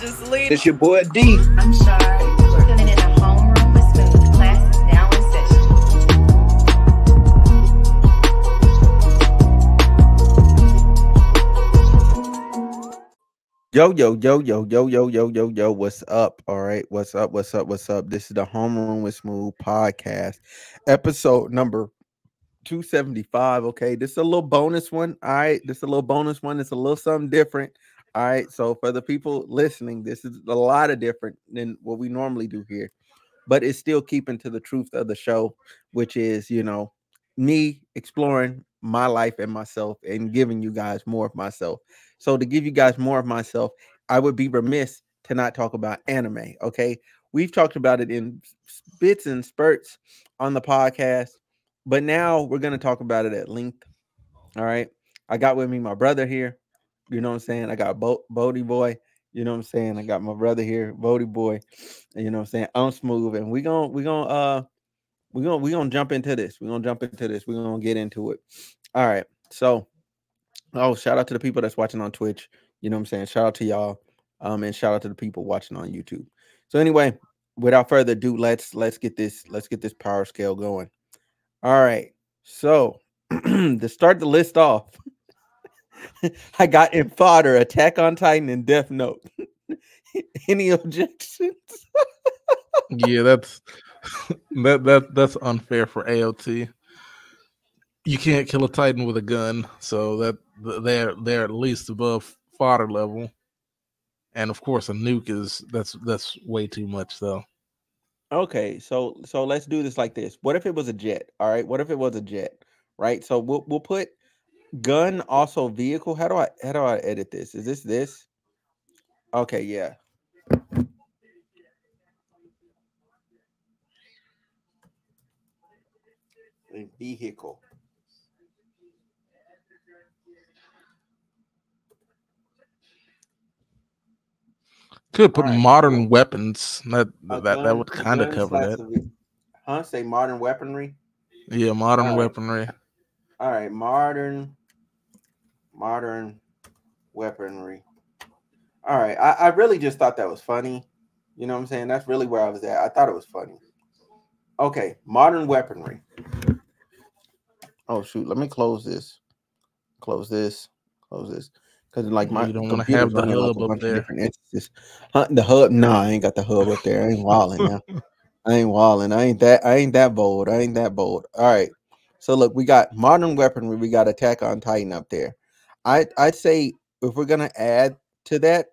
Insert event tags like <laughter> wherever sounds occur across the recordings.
just leave. It's your boy D. I'm sorry. We're feeling in a homeroom with smooth. Class is now in session. Yo, yo, yo, yo, yo, yo, yo, yo, yo, what's up? All right, what's up? What's up? What's up? This is the Homeroom with Smooth podcast, episode number 275. Okay, this is a little bonus one. All right, this is a little bonus one. It's a little something different. All right, so for the people listening, this is a lot of different than what we normally do here, but it's still keeping to the truth of the show, which is, you know, me exploring my life and myself and giving you guys more of myself. So to give you guys more of myself, I would be remiss to not talk about anime. Okay. We've talked about it in bits and spurts on the podcast, but now we're going to talk about it at length. All right. I got with me my brother here. You know what I'm saying? I got Bo- Bodie boy. You know what I'm saying? I got my brother here, Bodie boy. You know what I'm saying? I'm smooth. And we're gonna we're gonna uh we're gonna we're gonna jump into this. We're gonna jump into this. We're gonna get into it. All right. So Oh, shout out to the people that's watching on Twitch. You know what I'm saying? Shout out to y'all. Um, and shout out to the people watching on YouTube. So anyway, without further ado, let's let's get this let's get this power scale going. All right. So <clears throat> to start the list off, <laughs> I got in fodder, Attack on Titan, and Death Note. <laughs> Any objections? yeah, that's that that that's unfair for AOT. You can't kill a Titan with a gun, so that they're they're at least above fodder level. And of course, a nuke is that's that's way too much, though. Okay, so so let's do this like this. What if it was a jet? All right. What if it was a jet? Right. So we'll we'll put gun also vehicle. How do I how do I edit this? Is this this? Okay, yeah. Vehicle. Could put Alright, modern weapons. That that that would kind of cover that. Huh? Say modern weaponry. Yeah, modern Alright. weaponry. All right, modern, modern weaponry. All right, I, I really just thought that was funny. You know what I'm saying? That's really where I was at. I thought it was funny. Okay, modern weaponry. Oh shoot, let me close this. Close this. Close this. Because like my You don't wanna have the hub up there. different instances. Huh, the hub? Nah, I ain't got the hub up there. I ain't walling now. I ain't walling. I ain't that. I ain't that bold. I ain't that bold. All right. So look, we got modern weaponry. We got Attack on Titan up there. I I'd say if we're gonna add to that,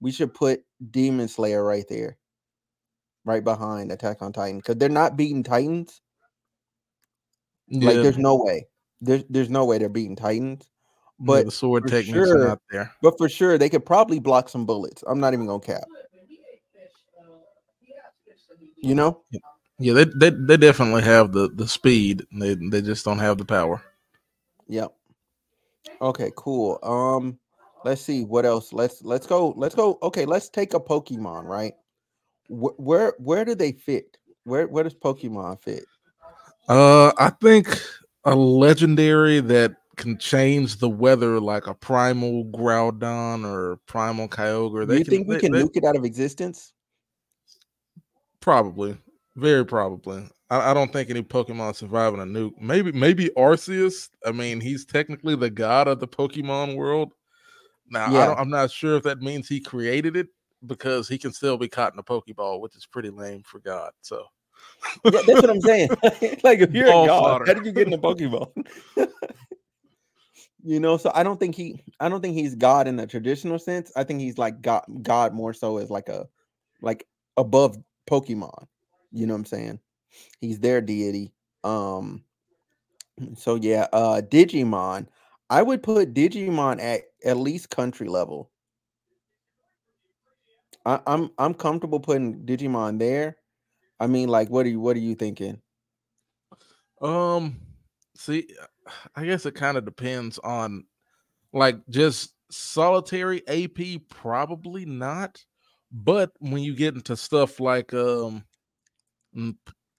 we should put Demon Slayer right there, right behind Attack on Titan, because they're not beating Titans. Like there's no way. There's there's no way they're beating Titans. yeah, But the sword techniques sure- are not there. but for sure they could probably block some bullets. I'm not even gonna cap. You know? Yeah, they they, they definitely have the the speed. They they just don't have the power. Yep. Okay, cool. Um, let's see what else. Let's let's go. Let's go. Okay, let's take a Pokemon. Right. Wh- where where do they fit? Where where does Pokemon fit? Uh, I think a legendary that can change the weather, like a primal Groudon or primal Kyogre. Do They you can, think we they- can they- nuke it out of existence? Probably, very probably. I, I don't think any Pokemon surviving a nuke. Maybe, maybe Arceus. I mean, he's technically the god of the Pokemon world. Now, I Yeah. don't, I'm not sure if that means he created it because he can still be caught in a Pokeball, which is pretty lame for God. So, Yeah, that's what I'm saying. <laughs> <laughs> like if you're Ball a god, fodder. how did you get in a Pokeball? <laughs> you know, so I don't think he I don't think he's God in the traditional sense. I think he's like God God more so as like a like above Pokemon. You know what I'm saying? He's their deity. Um so yeah, uh Digimon. I would put Digimon at at least country level. I, I'm I'm comfortable putting Digimon there. I mean, like, what are you what are you thinking? Um, see, I guess it kind of depends on like just solitary AP, probably not. But when you get into stuff like um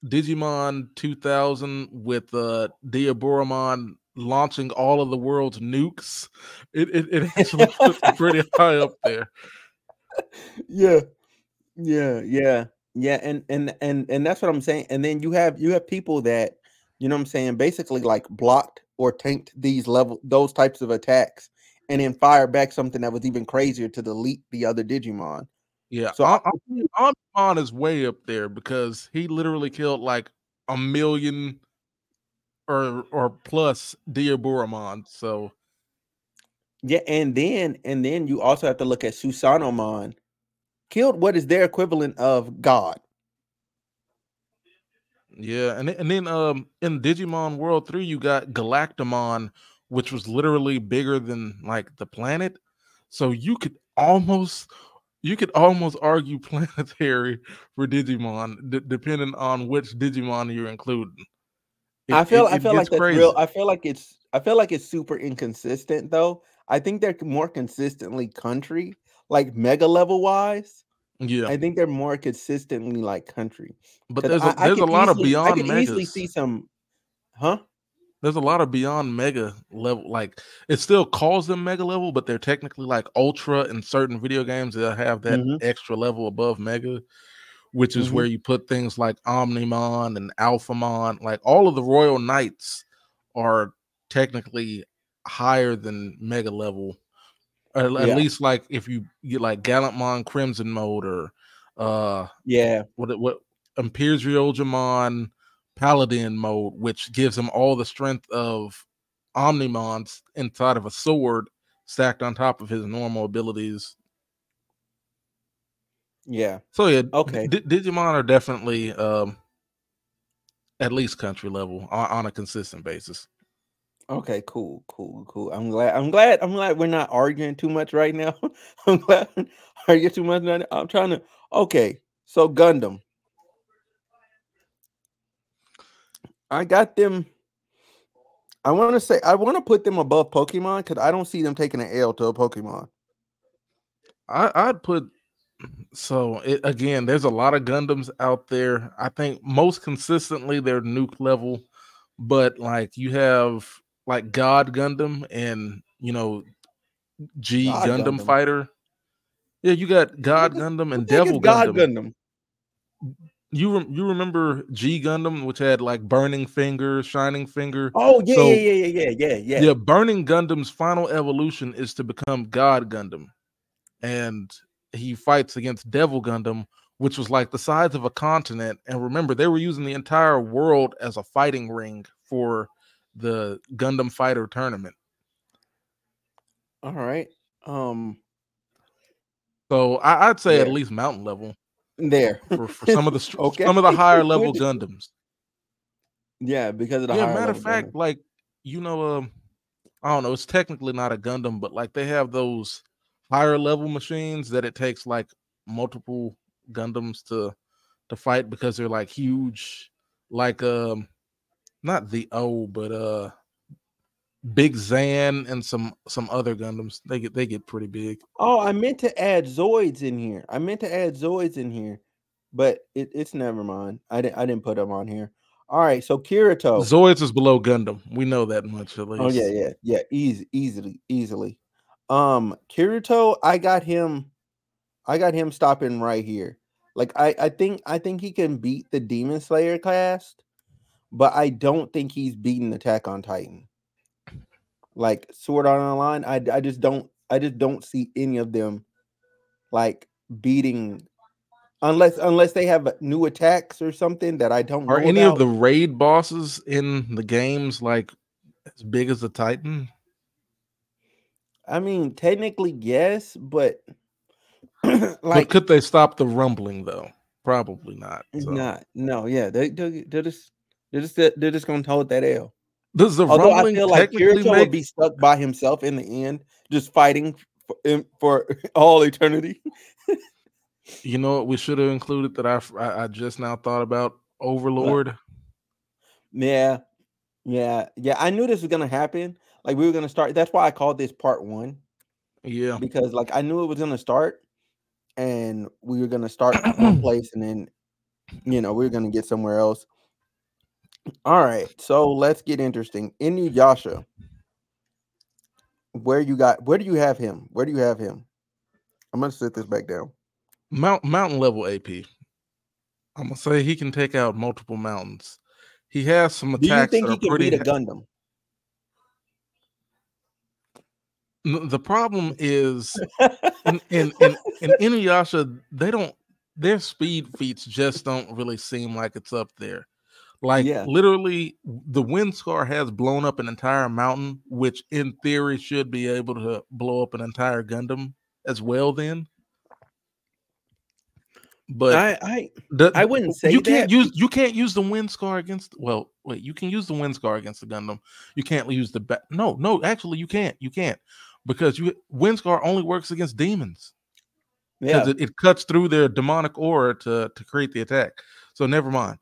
Digimon 2000 with uh Diaboromon launching all of the world's nukes, it it, it actually puts <laughs> pretty high up there. yeah, yeah, yeah, yeah, and and and and that's what I'm saying. And then you have you have people that you know what I'm saying basically like blocked or tanked these level those types of attacks, and then fire back something that was even crazier to delete the other Digimon. Yeah, So I- Am- Amon is way up there because he literally killed like a million or or plus Diaboromon. So Yeah, and then and then you also have to look at Susanoomon killed what is their equivalent of God. yeah, and then, and then um in Digimon World Three, you got Galacticmon, which was literally bigger than like the planet. So you could almost you could almost argue <laughs> planetary for Digimon, d- depending on which Digimon you're including. It- I feel it- I feel like that's crazy. real. I feel like it's I feel like it's super inconsistent though. I think they're more consistently country, like mega level wise. Yeah, I think they're more consistently like country. But there's a, I- I there's a could lot of beyond. I could easily see some, huh? There's a lot of beyond mega level. Like it still calls them mega level, but they're technically like ultra in certain video games that have that Mhm. extra level above mega, which is Mhm. where you put things like Omnimon and Alphamon. Like all of the Royal Knights are technically higher than mega level. Or at Yeah. least like if you get like Gallantmon Crimson mode or uh Yeah, what what Imperialdramon Paladin mode, which gives him all the strength of Omnimons inside of a sword stacked on top of his normal abilities. yeah. So yeah, Okay. D- Digimon are definitely um at least country level on, on a consistent basis. Okay, cool, cool, cool. I'm glad. I'm glad. I'm glad we're not arguing too much right now. <laughs> I'm glad not <laughs> arguing too much. now. I'm trying to. Okay, so Gundam. I got them. I want to say I want to put them above Pokemon because I don't see them taking an L to a Pokemon. I, I'd put so it, again. There's a lot of Gundams out there. I think most consistently they're nuke level, but like you have like God Gundam and you know G Gundam, Gundam. Fighter. Yeah, you got God Gundam and What the heck is Devil God Gundam. Gundam. You rem- you remember G Gundam, which had like Burning Finger, Shining Finger. Oh yeah, So- yeah, yeah, yeah, yeah, yeah, yeah. Yeah, Burning Gundam's final evolution is to become God Gundam. And he fights against Devil Gundam, which was like the size of a continent. And remember, they were using the entire world as a fighting ring for the Gundam Fighter tournament. All right. Um, So I, I'd say at least mountain level there. <laughs> for, for some of the <laughs> Okay. some of the higher <laughs> level Gundams. yeah, because of the yeah, matter of fact, Gundam. like you know, um, I don't know, it's technically not a Gundam, but like they have those higher level machines that it takes like multiple Gundams to to fight because they're like huge, like um, not the O, but uh, Big Zam and some some other Gundams. They get they get pretty big. Oh, I meant to add Zoids in here. I meant to add Zoids in here, but it, it's never mind. I didn't. I didn't put them on here. All right, so Kirito. Zoids is below Gundam. We know that much at least. oh yeah, yeah, yeah. Easy, easily, easily. Um, Kirito. I got him. I got him stopping right here. Like I, I think, I think he can beat the Demon Slayer cast, but I don't think he's beaten Attack on Titan. Like Sword Art Online, I, I just don't, I just don't see any of them like beating unless unless they have new attacks or something that I don't Are any about. of the raid bosses in the games like as big as the Titan? I mean, technically yes, but <clears throat> Like, like could they stop the rumbling though? Probably not. so. not no, yeah, they they- they're just they're just they're just gonna hold that L. Does the Although I feel like Kirito make would be stuck by himself in the end, just fighting for, for <laughs> all eternity. you know what we should have included that I I just now thought about Overlord. Yeah, yeah, yeah. I knew this was gonna happen. Like we were gonna start. That's why I called this part one Yeah. because like I knew it was gonna start, and we were gonna start one <clears throat> place, and then you know we were gonna get somewhere else. All right, so let's get interesting. Inuyasha, where you got? Where do you have him? Where do you have him? I'm gonna sit this back down. Mount mountain level AP. I'm gonna say he can take out multiple mountains. He has some Do you attacks think he can pretty. beat a Gundam? The problem is <laughs> in in in, in Inuyasha, they don't their speed feats just don't really seem like it's up there. Like Yeah. literally, the wind scar has blown up an entire mountain, which in theory should be able to blow up an entire Gundam as well. Then, but I, I the- I wouldn't say you can't use you can't use the wind scar against. Well, wait, you can use the wind scar against the Gundam. You can't use the ba- no, no. Actually, you can't. You can't because you wind scar only works against demons yeah. because it, it cuts through their demonic aura to to create the attack. So never mind.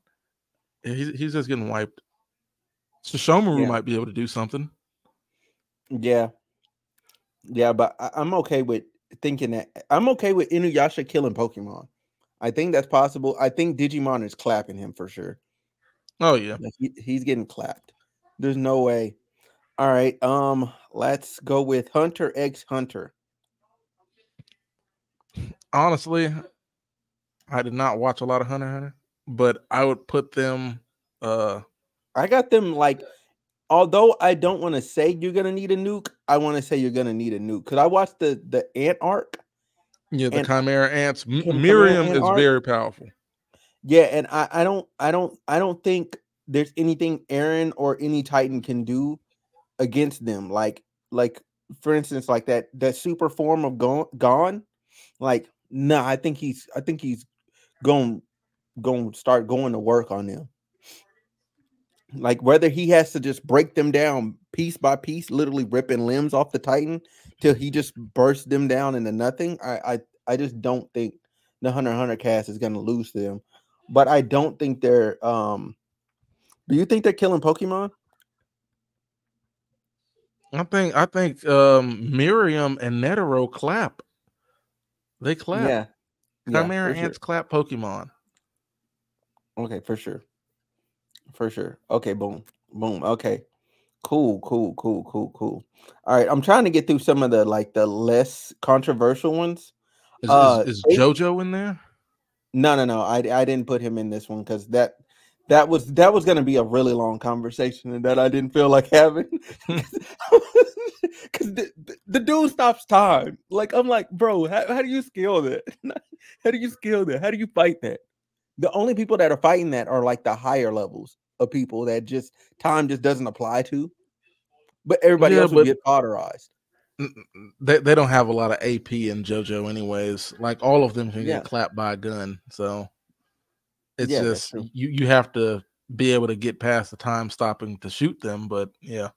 He's he's just getting wiped. So Shomaru Yeah. might be able to do something. Yeah. Yeah, but I, I'm okay with thinking that I'm okay with Inuyasha killing Pokemon. I think that's possible. I think Digimon is clapping him for sure. Oh yeah. Like he, he's getting clapped. There's no way. All right. Um, let's go with Hunter X Hunter. Honestly, I did not watch a lot of Hunter Hunter, but I would put them. uh I got them like although I don't want to say you're gonna need a nuke, I want to say you're gonna need a nuke. Because I watched the the ant arc. Yeah, the And- Chimera ants. M- Meruem ant is very powerful. Yeah, and I, I don't I don't I don't think there's anything Eren or any Titan can do against them. Like like for instance, like that that super form of Gon Gon. Like, nah, I think he's I think he's going going to start going to work on them. Like whether he has to just break them down piece by piece, literally ripping limbs off the Titan till he just bursts them down into nothing. I I, I just don't think the Hunter Hunter cast is gonna lose them. But I don't think they're um do you think they're killing Pokemon? I think I think um Meruem and Netero clap. They clap. Yeah. yeah, Chimera sure. ants clap Pokemon. Okay, for sure. For sure. Okay, boom. Boom. Okay. Cool, cool, cool, cool, cool. All right. I'm trying to get through some of the like the less controversial ones. Is, Uh, is, is they- JoJo in there? No, no, no. I I didn't put him in this one because that that was that was gonna be a really long conversation and that I didn't feel like <laughs> having. <laughs> Cause the, the, the dude stops time. Like I'm like, bro, how, how do you scale that? <laughs> how do you scale that? How do you fight that? The only people that are fighting that are like the higher levels of people that just time just doesn't apply to. But everybody Yeah, else will but- get cauterized. They they don't have a lot of AP in JoJo anyways. Like all of them can Yeah. get clapped by a gun. So it's Yeah, just you you have to be able to get past the time stopping to shoot them. But yeah.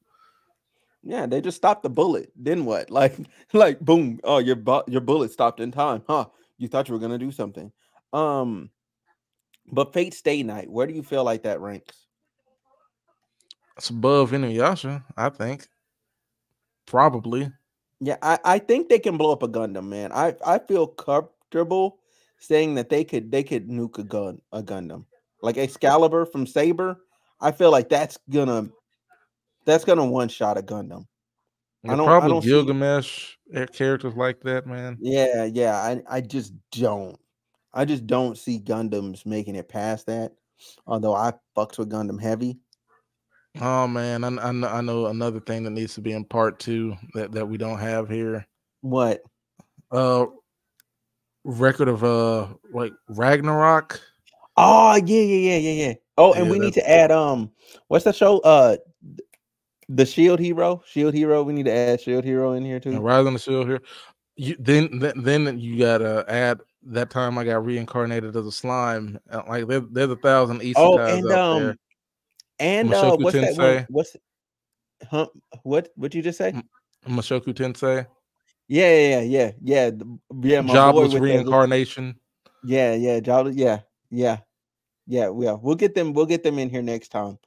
Yeah, they just stopped the bullet. Then what? <laughs> Like, like, boom! Oh, your bu- your bullet stopped in time, huh? You thought you were gonna do something. Um, but Fate Stay Night, where do you feel like that ranks? It's above Inuyasha, I think. Probably. Yeah, I, I think they can blow up a Gundam, man. I I feel comfortable saying that they could they could nuke a gun a Gundam like Excalibur from Saber. I feel like that's gonna that's gonna one shot a Gundam. I don't- I probably don't see- Gilgamesh eh, characters like that, man. Yeah, yeah. I, I just don't. I just don't see Gundams making it past that. Although I fucks with Gundam heavy. Oh man, I, I, I know another thing that needs to be in part two that, that we don't have here. What? Uh record of uh like Ragnarok. Oh yeah, yeah, yeah, yeah, yeah. Oh, and Yeah, we need to add um, what's that show? Uh, the Shield Hero. Shield Hero. We need to add Shield Hero in here and too. Rise on the Shield Hero. You then then, then you gotta add that time I got reincarnated as a slime. uh, Like there, there's a thousand isekais Oh, and out there. um, and uh, what's that one? Tensei. What's huh? What? What you just say? Mushoku Tensei, Yeah, yeah, yeah, yeah, yeah. my boy Jobless with that reincarnation. Yeah, yeah, jobless. Yeah, yeah, yeah. Yeah, we'll get them. We'll get them in here next time.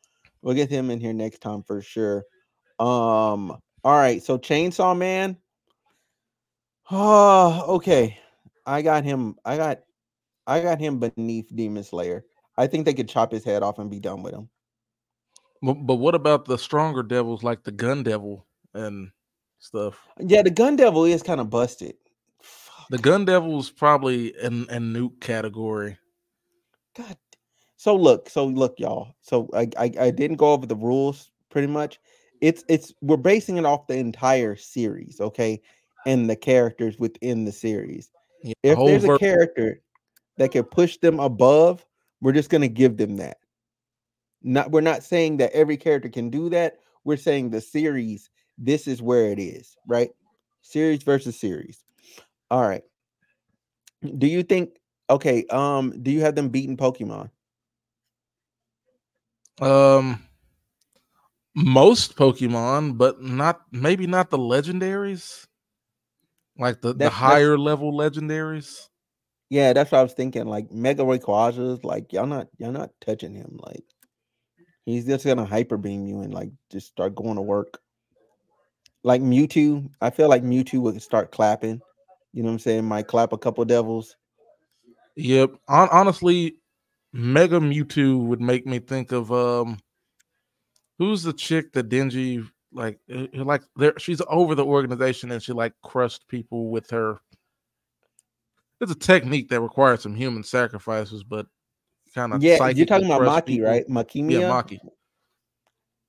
We'll get him in here next time for sure. Um. All right. So Chainsaw Man. Oh, <sighs> okay. I got him. I got. I got him beneath Demon Slayer. I think they could chop his head off and be done with him. But, but what about the stronger devils like the Gun Devil and stuff? Yeah, the Gun Devil is kind of busted. The Gun Devil's probably in a nuke category. God. So look, so look, y'all. So I, I I didn't go over the rules pretty much. It's it's we're basing it off the entire series, okay, and the characters within the series. Yeah, If there's a character that can push them above, we're just gonna give them that. Not we're not saying that every character can do that. We're saying the series, this is where it is, right? Series versus series. All right. Do you think okay, um, do you have them beating Pokemon? Um, most Pokemon, but not maybe not the legendaries, like the, the That's- that's- higher level legendaries. Yeah, that's what I was thinking. Like Mega Rayquaza's like y'all not y'all not touching him. Like he's just gonna hyper beam you and like just start going to work. Like Mewtwo, I feel like Mewtwo would start clapping. You know what I'm saying? Might clap a couple devils. Yep. Hon- honestly, Mega Mewtwo would make me think of um, who's the chick that Denji like uh, uh, like there? She's over the organization and she like crushed people with her. It's a technique that requires some human sacrifices, but kind of Yeah, you're talking about Maki, right? Makima. Yeah, Maki.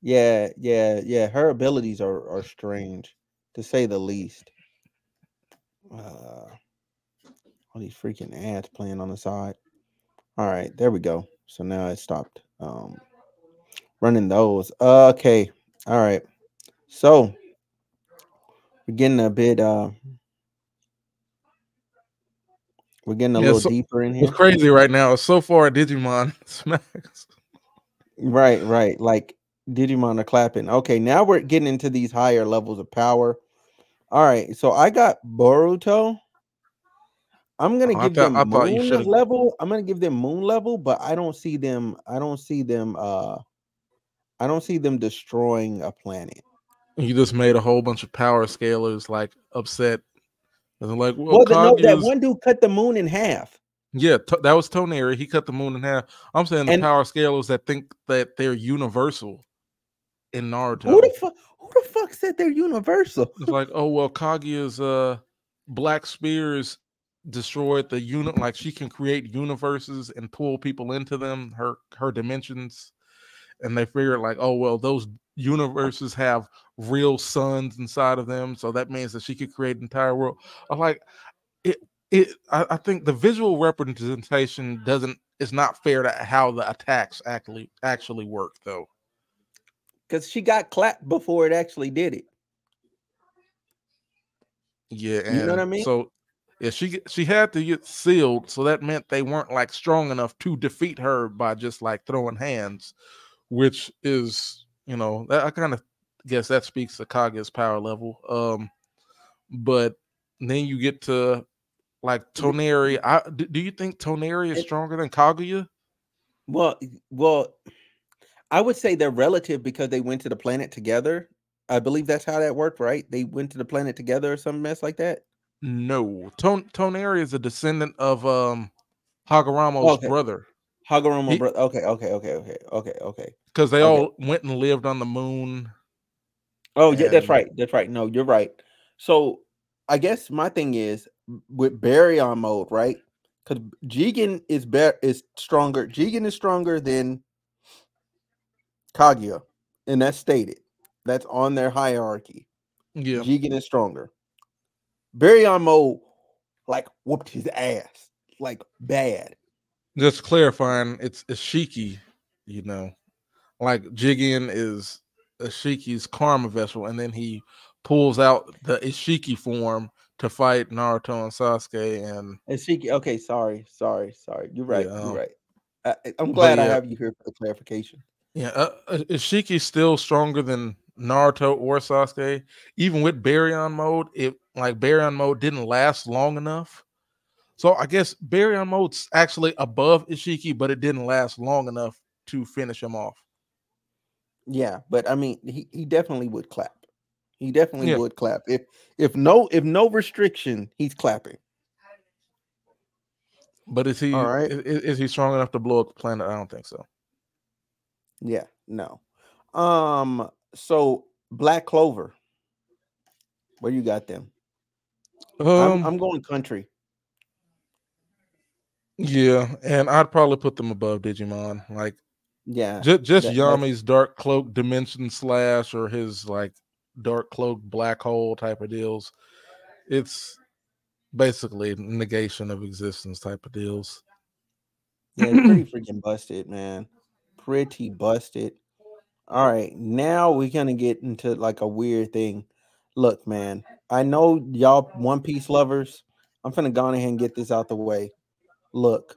Yeah, yeah, yeah. Her abilities are are strange, to say the least. Uh, all these freaking ads playing on the side. All right, there we go. So now it stopped. Um, running those. Okay, all right. So we're getting a bit. Uh, we're getting a Yeah, little so- deeper in here. It's crazy right now. So far, Digimon <laughs> smacks. Right, right. Like Digimon are clapping. Okay, now we're getting into these higher levels of power. All right, so I got Boruto. I'm gonna Oh, give thought- them I thought you moon level. I'm gonna give them moon level, but I don't see them. I don't see them. Uh, I don't see them destroying a planet. You just made a whole bunch of power scalers like upset. And like, well, Well, the, no, that one dude cut the moon in half. yeah, to- that was Toneri. He cut the moon in half. I'm saying the And- power scalers that think that they're universal in Naruto. Who the fuck? Who the fuck said they're universal? It's like, oh well, Kaguya's uh black spears destroyed the unit. Like she can create universes and pull people into them. Her her dimensions, and they figured like, oh well, those universes have real suns inside of them, so that means that she could create an entire world. I'm like, it it. I, I think the visual representation doesn't. It's not fair to how the attacks actually actually work though. Because she got clapped before it actually did it. Yeah, and You know what I mean? So yeah, she she had to get sealed, so that meant they weren't like strong enough to defeat her by just like throwing hands, which is you know that, I kind of guess that speaks to Kaguya's power level. Um, but then you get to like Toneri. I do, you think Toneri is stronger than Kaguya? Well, well, I would say they're relative because they went to the planet together. I believe that's how that worked, right? They went to the planet together or some mess like that. No, Ton Toneri is a descendant of um Hagoromo's Okay. brother Hagoromo, He- bro- okay, okay, okay, okay, okay, okay. because they Okay. all went and lived on the moon. Oh, yeah, that's And- right. That's right. No, you're right. So I guess my thing is with Baryon mode, right? Because Jigen is better is stronger. Jigen is stronger than Kaguya, and that's stated. That's on their hierarchy. Yeah. Jigen is stronger. Baryon mode, like whooped his ass, like bad. just clarifying it's Ishiki, you know. Like Jigen is Ishiki's karma vessel, and then he pulls out the Ishiki form to fight Naruto and Sasuke and And Shiki, okay, sorry, sorry, sorry. You're right. Yeah, um, you're right. I, I'm glad I have you here for the clarification. yeah, uh, uh, Ishiki's still stronger than Naruto or Sasuke. Even with Baryon mode, it like Baryon mode didn't last long enough. So I guess Baryon mode's actually above Ishiki, but it didn't last long enough to finish him off. Yeah, but I mean, he, he definitely would clap. He definitely Yeah. would clap. If if no if no restriction, he's clapping. But is he All right. i- i- is, he strong enough to blow up the planet? I don't think so. Yeah, no. Um, so Black Clover. Where you got them? Um, I'm, I'm going country. yeah, and I'd probably put them above Digimon. Like Yeah. just just that- Yami's Dark Cloak Dimension Slash or his like Dark Cloak Black Hole type of deals. It's basically negation of existence type of deals. Yeah, it's pretty <clears throat> freaking busted, man. Pretty busted. All right, now we're gonna get into like a weird thing. Look, man, I know y'all One Piece lovers. I'm gonna go ahead and get this out the way. Look,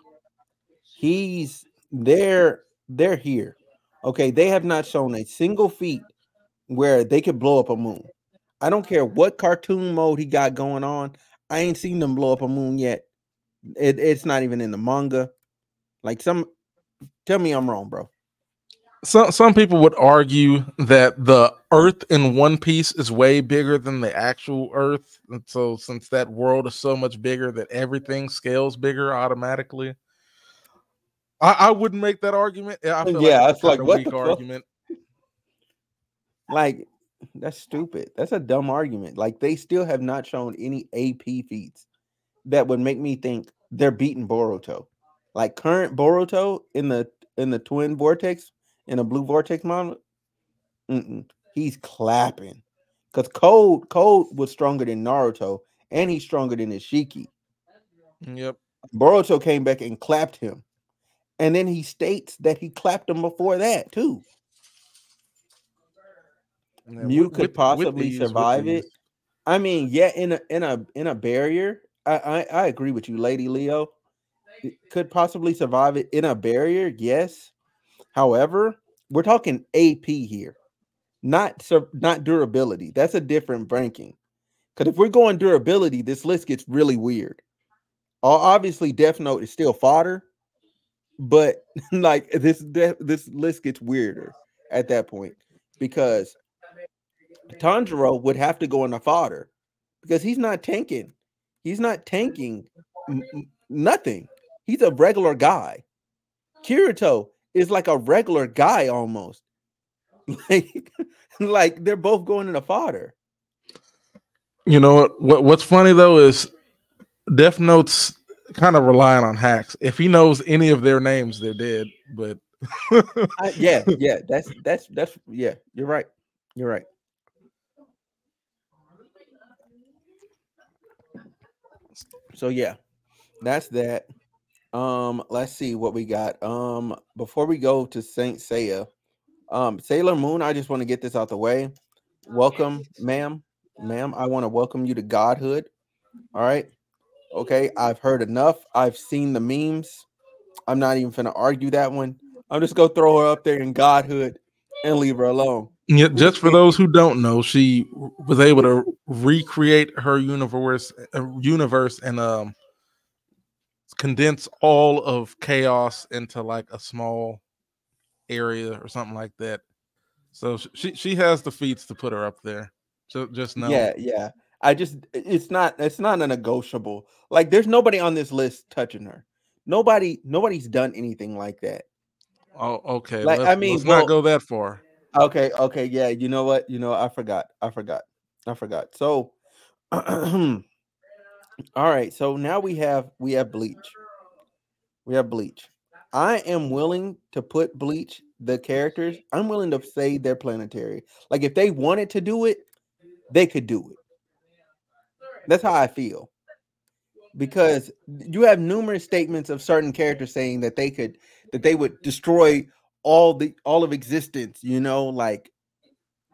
he's they're they're here. Okay, they have not shown a single feat where they could blow up a moon. I don't care what cartoon mode he got going on. I ain't seen them blow up a moon yet. It, it's not even in the manga. Like some, tell me I'm wrong, bro. Some some people would argue that the Earth in One Piece is way bigger than the actual Earth, and so since that world is so much bigger, that everything scales bigger automatically. I, I wouldn't make that argument. I feel Yeah, like I it's feel a like, what weak argument. Like that's stupid. That's a dumb argument. Like they still have not shown any AP feats that would make me think they're beating Boruto. Like current Boruto in the in the twin vortex in a blue vortex model, mm-mm, he's clapping. Cause Code Code was stronger than Naruto, and he's stronger than Ishiki. Yep. Boruto came back and clapped him. And then he states that he clapped him before that too. Mew could with- with possibly these- survive it. I mean, yeah, in a in a in a barrier, I, I I agree with you, Lady Leo. It could possibly survive it in a barrier, yes. However, we're talking AP here, not not durability. That's a different ranking. Because if we're going durability, this list gets really weird. Obviously, Death Note is still fodder, but <laughs> like this this list gets weirder at that point because Tanjiro would have to go in the fodder because he's not tanking. He's not tanking nothing. He's a regular guy. Kirito is like a regular guy almost. <laughs> Like, like they're both going in the fodder. You know what? What's funny though is Death Note's kind of relying on hacks. If he knows any of their names, they're dead. But <laughs> I- yeah, yeah, that's that's that's yeah. You're right. You're right. So yeah, that's that. Um, let's see what we got. Um, before we go to Saint Seiya, um, Sailor Moon, I just want to get this out the way. Welcome, ma'am, ma'am. I want to welcome you to Godhood. All right. Okay, I've heard enough. I've seen the memes. I'm not even gonna argue that one. I'm just gonna throw her up there in Godhood and leave her alone. yeah, just for those who don't know, she was able to recreate her universe, uh, universe, and um, condense all of chaos into like a small area or something like that. So she she has the feats to put her up there. So just know. Yeah, yeah. I just it's not it's not a negotiable. Like there's nobody on this list touching her. Nobody nobody's done anything like that. Oh, okay. Like, let's, I mean, let's well- not go that far. Okay, okay, yeah. You know what? You know, I forgot. I forgot. I forgot. So <clears throat> all right, so now we have we have bleach. We have bleach. I am willing to put bleach the characters. I'm willing to say they're planetary. Like if they wanted to do it, they could do it. That's how I feel. Because you have numerous statements of certain characters saying that they could that they would destroy all the all of existence, you know, like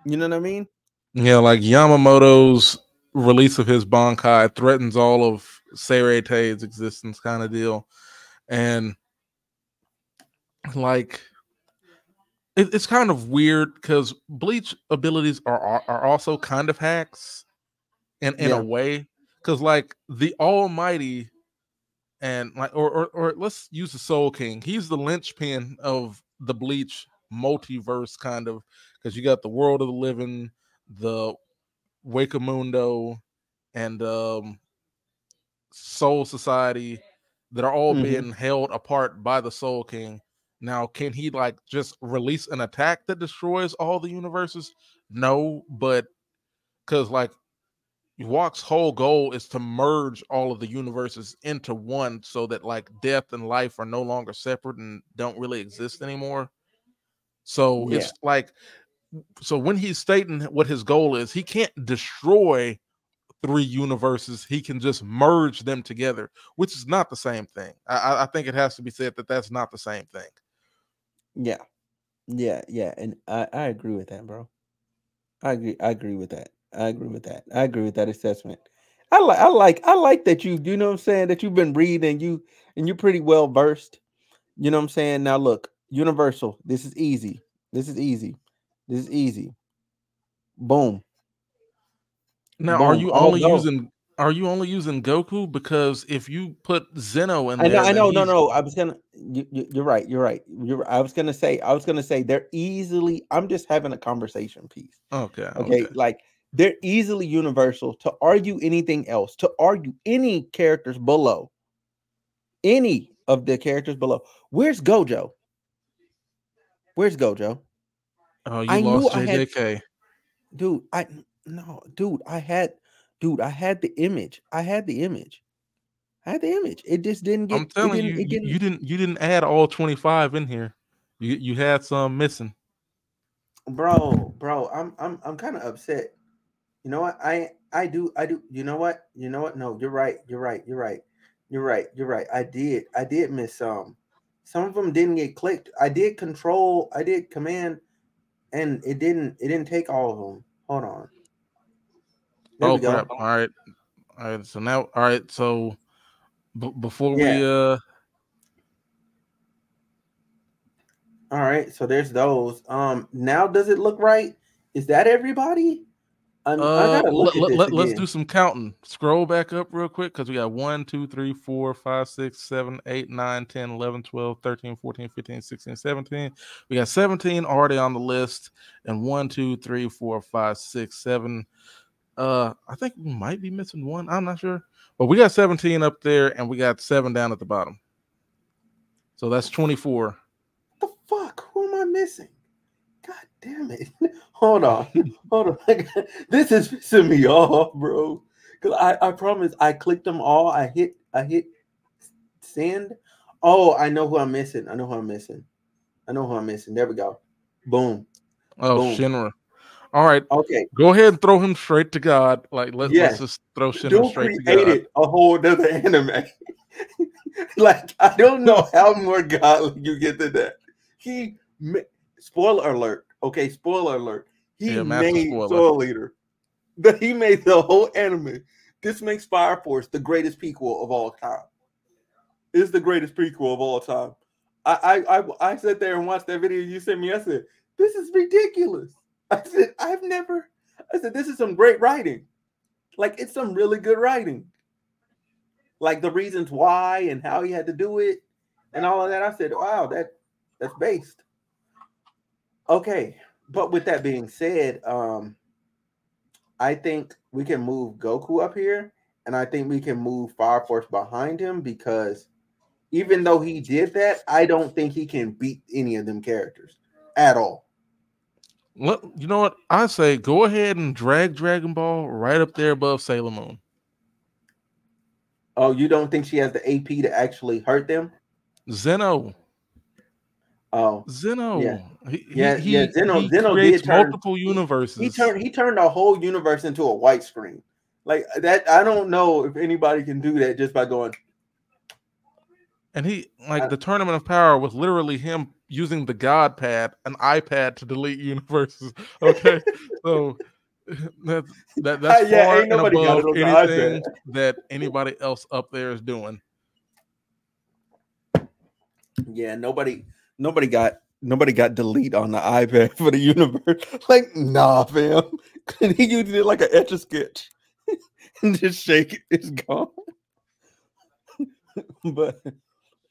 you know what I mean? Yeah, like Yamamoto's release of his Bankai threatens all of Seireitei's existence, kind of deal. And like it, it's kind of weird because Bleach abilities are, are are also kind of hacks in in Yeah. a way. Because like the Almighty and like or, or or let's use the Soul King. He's the linchpin of the Bleach multiverse, kind of because you got the world of the living, the Hueco Mundo, and um Soul Society that are all Mhm. being held apart by the Soul King. Now, can he like just release an attack that destroys all the universes? No, but because like Walk's whole goal is to merge all of the universes into one so that like death and life are no longer separate and don't really exist anymore. So Yeah. it's like so when he's stating what his goal is, he can't destroy three universes. He can just merge them together, which is not the same thing. I, I- I think it has to be said that that's not the same thing. Yeah. Yeah, yeah. And I, I agree with that, bro. I agree. I agree with that. I agree with that. I agree with that assessment. I like I like I like that you you know what I'm saying that you've been reading you and you're pretty well versed. You know what I'm saying? Now look, Universal, this is easy. This is easy. This is easy. Boom. Now, are you only go. using are you only using Goku? Because if you put Zeno in I there, know, I know, no, no. I was gonna. You, you, you're right. You're right. You're. I was gonna say. I was gonna say they're easily. I'm just having a conversation piece. Okay, Okay, okay. like they're easily universal. To argue anything else, to argue any characters below, any of the characters below. Where's Gojo? Where's Gojo, Oh, you I knew lost I had- JJK. dude? I no, dude. I had, dude. I had the image. I had the image. I had the image. It just didn't get. I'm telling you, didn't- it you, didn't- you didn't you didn't add all 25 in here. You you had some missing. bro bro i'm i'm i'm kind of upset you know what? I i do i do you know what? You know what? No you're right you're right you're right you're right you're right. I did i did miss some some of them didn't get clicked. I did control i did command and it didn't it didn't take all of them hold on. There oh crap! All right, all right. So now, all right. So b- before we uh, all right so there's those. Um now does it look right? Is that everybody uh let, at this let, let's do some counting. Scroll back up real quick because we got 1, 2, 3, 4, 5, 6, 7, 8, 9, 10, 11, 12, 13, 14, 15, 16, 17. We got 17 already on the list, and 1, 2, 3, 4, 5, 6, 7. Uh, I think we might be missing one. I'm not sure. But we got 17 up there, and we got seven down at the bottom. So that's 24. the fuck? Who am I missing? God damn it. <laughs> Hold on. Hold on. <laughs> this is pissing me off, bro. Cause I, I promise I clicked them all. I hit I hit send. Oh, I know who I'm missing. I know who I'm missing. I know who I'm missing. There we go. Boom. Oh, Boom. Shinra. All right, Okay. go ahead and throw him straight to God. Like let's, Yeah. let's just throw Shinra Dude straight to God. created a whole other anime. <laughs> like I don't know how more godly you get than that. He spoiler alert. Okay, spoiler alert. He Yeah, made. Soul Leader. That he made the whole anime. This makes Fire Force the greatest prequel of all time. It's the greatest prequel of all time. I I I, I sat there and watched that video you sent me. I said, "This is ridiculous." <laughs> I said, "I've never." I said, "This is some great writing. Like it's some really good writing. Like the reasons why and how he had to do it and all of that." I said, "Wow, that that's based." Okay, but with that being said, um, I think we can move Goku up here, and I think we can move Fire Force behind him because even though he did that, I don't think he can beat any of them characters at all. Let, you know what? I say go ahead and drag Dragon Ball right up there above Sailor Moon. Oh, you don't think she has the AP to actually hurt them? Zeno. Oh, Zeno. Yeah. He, Yeah, he, yeah, he- Zeno- he Zeno did creates turn- multiple universes. he turned he turned the whole universe into a white screen. Like uh, that, I don't know if anybody can do that just by going. and he like I- the tournament of power was literally him using the God pad, an iPad to delete universes. <laughs> Okay. so <laughs> that's that, that's <laughs> Yeah, far and above it on the iPad. anything that anybody else up there is doing. Yeah, nobody, nobody got nobody got delete on the iPad for the universe. <laughs> Like, nah, fam. <laughs> And he used it like an etch a sketch <laughs> and just shake it. It's gone. but,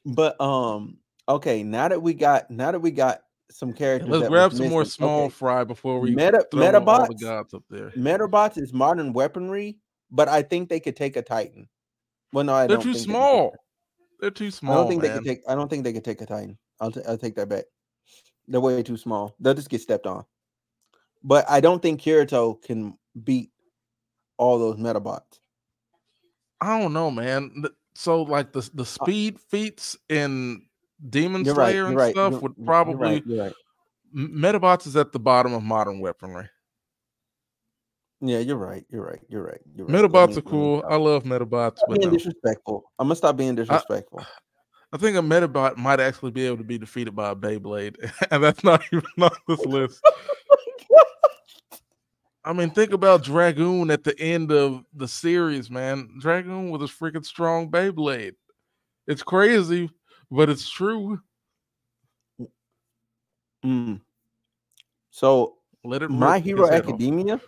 but um, okay. Now that we got, now that we got some characters, Let's grab some more small okay. fry before we Meta throw all the gods up there. Medabots is modern weaponry, but I think they could take a Titan. Well, no, I They're don't too think they could take small. a- They're too small. I don't think they could take. I don't think they could take a Titan. I'll t- I'll take that back. They're way too small. They'll just get stepped on. But I don't think Kirito can beat all those Medabots. I don't know, man. So like the the speed feats in Demon Uh You're right. Slayer You're and right. stuff you're- would you're probably right, You're right. Medabots is at the bottom of modern weaponry. Yeah, you're right. You're right. You're right. You're right. Medabots me- are me cool. I love Medabots, stop but being no. disrespectful. I'm gonna stop being disrespectful. I think a Medabot might actually be able to be defeated by a Beyblade, <laughs> and that's not even on this list. I mean, think about Dragoon at the end of the series, man. Dragoon with his freaking strong Beyblade. It's crazy, but it's true. Mm. So Let it My Hero. Academia,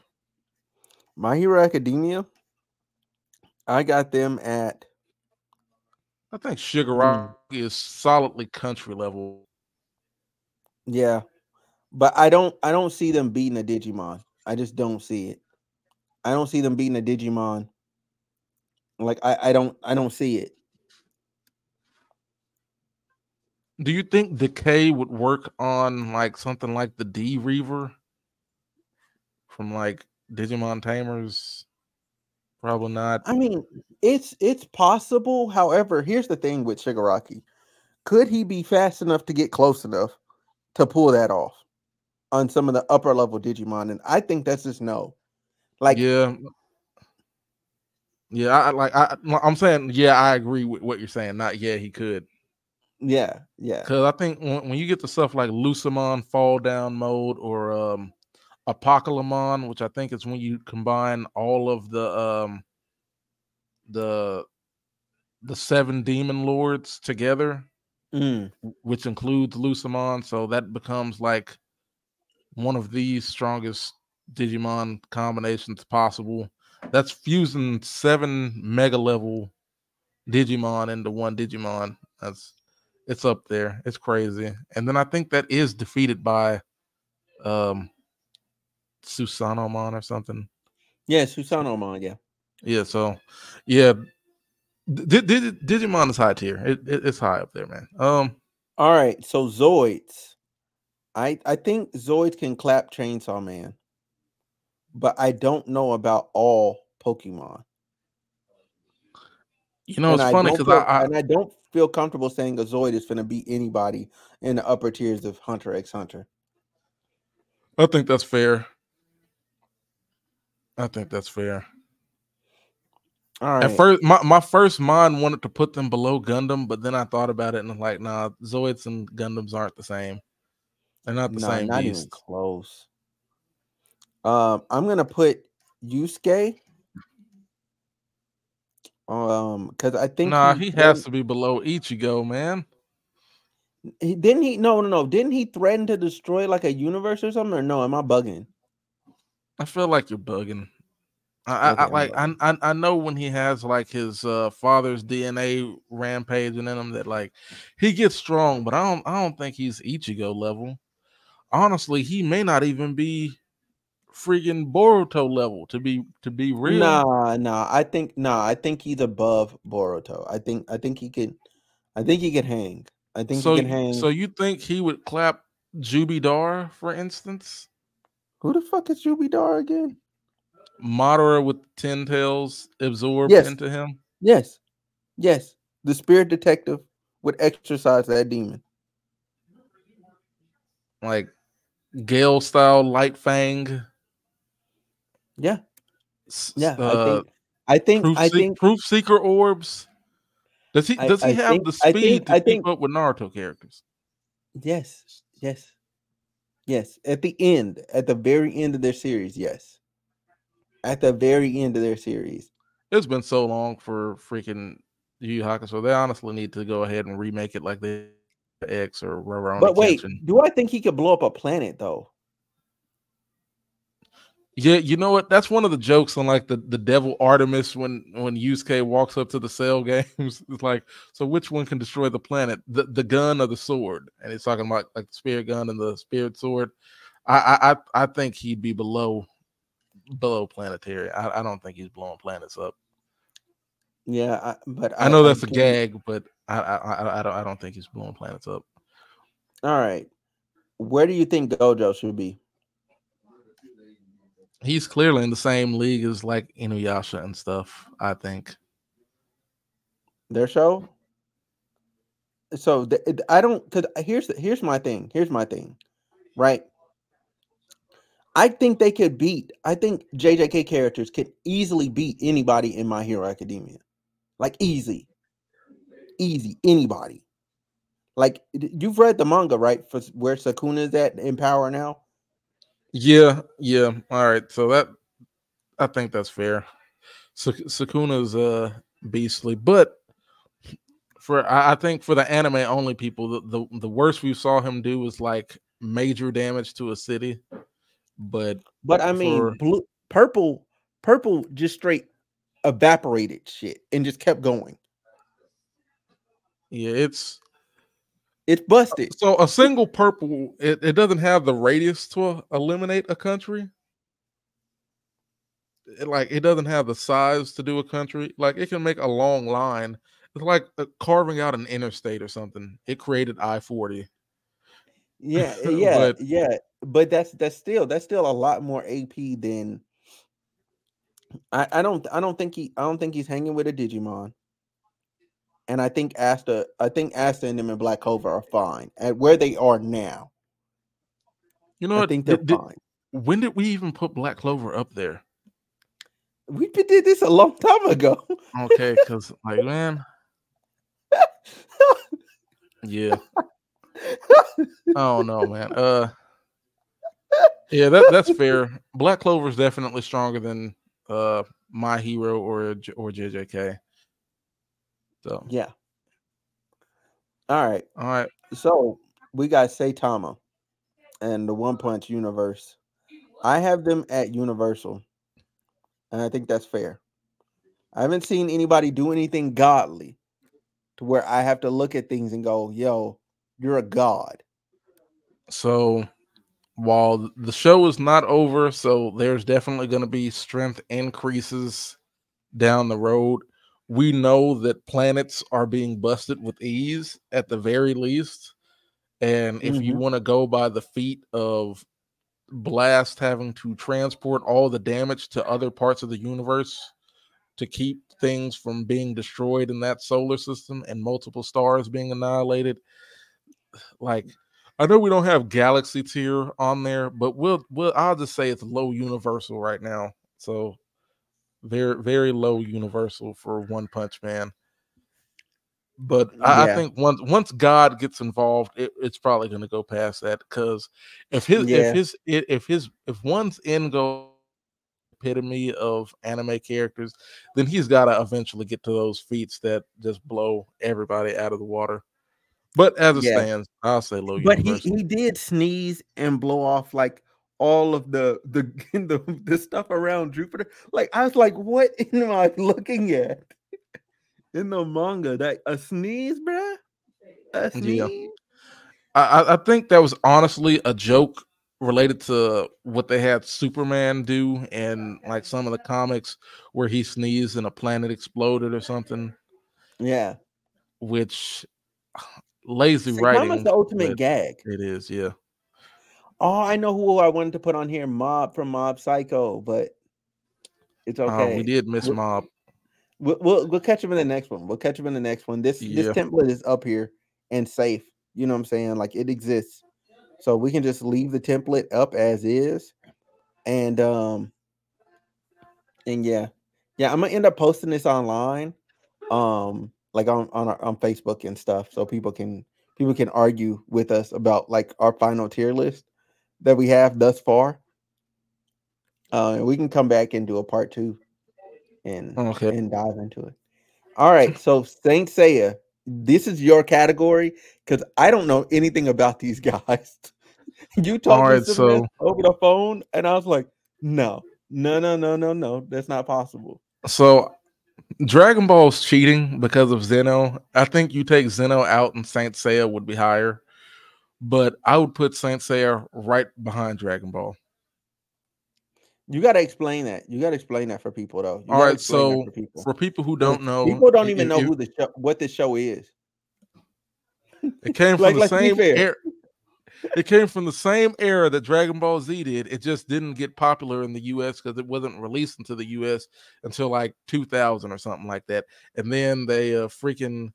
My Hero Academia, I got them at I think Shigaraki mm. is solidly country level. yeah, but I don't I don't see them beating a Digimon. I just don't see it. I don't see them beating a Digimon. Like I I don't I don't see it. Do you think Decay would work on like something like the D-Reaper from like Digimon Tamers? Probably not. I mean, it's it's possible. However, here's the thing with Shigaraki. Could he be fast enough to get close enough to pull that off on some of the upper level Digimon? And I think that's just no. Like yeah, yeah. I like. I I'm saying. Yeah, I agree with what you're saying. Not yeah, he could. yeah, yeah. Because I think when, when you get to stuff like Lucemon fall down mode or um Apocalymon, which I think is when you combine all of the um the the seven demon lords together, Mm, which includes Lucemon, so that becomes like one of the strongest Digimon combinations possible. That's fusing seven mega level Digimon into one Digimon. That's it's up there. It's crazy. And then I think that is defeated by um Susanoomon or something. yeah, Susanoomon, yeah. Yeah, so yeah. D- D- Digimon is high tier. It, it- it's high up there, man. Um All right, so Zoids. I I think Zoids can clap Chainsaw Man, but I don't know about all Pokemon. you know, it's and funny I don't because I, I and I don't feel comfortable saying a Zoid is going to beat anybody in the upper tiers of Hunter x Hunter. I think that's fair. I think that's fair. All right, At first, my, my first mind wanted to put them below Gundam, but then I thought about it and I'm like, nah, Zoids and Gundams aren't the same. They're not the no, same not even close. Um, I'm gonna put Yusuke. Um, because I think Nah, he threatened- has to be below Ichigo, man. He, didn't he? No, no, no. Didn't he threaten to destroy like a universe or something? Or no? Am I bugging? I feel like you're bugging. I, I, I like I. I I know when he has like his uh father's DNA rampaging in him that like he gets strong, but I don't I don't think he's Ichigo level. Honestly, he may not even be freaking Boruto level to be to be real. Nah, nah. I think nah. I think he's above Boruto. I think I think he can. I think he can hang. I think so he can hang. so you think he would clap Jubidar, for instance? Who the fuck is Jubidar again? Madara with ten tails absorbed Yes. into him. Yes, yes. The spirit detective would exercise that demon. Like Gale style light fang. Yeah, yeah. uh, I think. I think. proof, I think. proof seeker orbs. Does he I- does he I have think- the I speed think- to I keep think- up with Naruto characters? Yes, yes, yes. At the end, at the very end of their series, yes. At the very end of their series, It's been so long for freaking Yu Hakusho. They honestly need to go ahead and remake it like the X or Rurouni but wait, Kenshin. do I think he could blow up a planet though? Yeah, you know what? That's one of the jokes on like the, the Devil Artemis when when Yusuke walks up to the cell <laughs> games. It's like, so which one can destroy the planet, the, the gun or the sword? And he's talking about like the spirit gun and the spirit sword. I I I I think he'd be below below planetary. I, I don't think he's blowing planets up. Yeah, I, but I, know I'm that's a curious- gag, but I I I, I don't I don't think he's blowing planets up. All right, where do you think Gojo should be? He's clearly in the same league as like Inuyasha and stuff. I think. Their show. So th- it- I don't. Cause here's the, here's my thing. Here's my thing. Right. I think they could beat. I think JJK characters could easily beat anybody in My Hero Academia, like easy, easy anybody. Like you've read the manga, right? For where Sukuna is at in power now. Yeah, yeah. All right. So that I think that's fair. Sak- Sukuna's uh beastly, but for I, I think for the anime only people, the, the the worst we saw him do was like major damage to a city. But But I mean, For- blue, purple, purple just straight evaporated shit and just kept going. yeah, it's It's busted. so a single purple. It, it doesn't have the radius to eliminate a country. It, like it doesn't have the size to do a country. Like it can make a long line. It's like uh, carving out an interstate or something. It created I forty. Yeah, <laughs> yeah, But- yeah. But that's that's still that's still a lot more AP than I, I don't I don't think he I don't think he's hanging with a Digimon. And I think Asta I think Asta and them and Black Clover are fine at where they are now. You know I what? think they're Did- did- fine. when did we even put Black Clover up there? We did this a long time ago. Okay, because like man, yeah. I don't know, man. Uh, yeah, that that's fair. Black Clover is definitely stronger than uh my hero or or JJK. So yeah. All right. all right, So we got Saitama and the One Punch universe. I have them at Universal, and I think that's fair. I haven't seen anybody do anything godly to where I have to look at things and go, "Yo, you're a god." so while the show is not over, so there's definitely going to be strength increases down the road. We know that planets are being busted with ease at the very least. And if you Mhm. want to go by the feat of Blast having to transport all the damage to other parts of the universe to keep things from being destroyed in that solar system and multiple stars being annihilated, like I know we don't have galaxy tier on there, but we'll we'll I'll just say it's low universal right now. So very very low universal for One Punch Man. But I, I think once once God gets involved, it, it's probably going to go past that because if his Yeah. if his if his if one's end goal epitome of anime characters, then he's got to eventually get to those feats that just blow everybody out of the water. But as it Yeah. stands, I'll say low But he he did sneeze and blow off like all of the the <laughs> the, the stuff around Jupiter. Like I was like, "What <laughs> am I looking at?" In the manga, that a sneeze, bruh? A sneeze? I, I- I think that was honestly a joke related to what they had Superman do in like some of the comics where he sneezed and a planet exploded or something, Yeah. which <sighs> lazy Saitama's writing. the ultimate gag. It is, yeah. Oh, I know who I wanted to put on here, Mob from Mob Psycho, but it's Uh, okay. we did miss We're- Mob. We'll, we'll we'll catch him in the next one. We'll catch him in the next one. This Yeah. this template is up here and safe. You know what I'm saying? Like it exists. So we can just leave the template up as is. And um and yeah. Yeah, I'm gonna end up posting this online. Um like on on our, on Facebook and stuff so people can people can argue with us about like our final tier list that we have thus far. Uh and we can come back and do a part 2 and Okay. and dive into it. All right, so Saint Seiya, this is your category because I don't know anything about these <laughs> guys. you talked to right, so- over the phone, and I was like, no, no, no, no, no, no, that's not possible. So Dragon Ball's cheating because of Zeno. I think you take Zeno out and Saint Seiya would be higher. But I would put Saint Seiya right behind Dragon Ball. You got to explain that. You got to explain that for people, though. You All right, so for people, For people who don't know, people don't even know who the show, what this show is. <laughs> it came <laughs> from like, the same air. it came from the same era that Dragon Ball Z did. It just didn't get popular in the US because it wasn't released into the US until like 2000 or something like that. And then they uh, freaking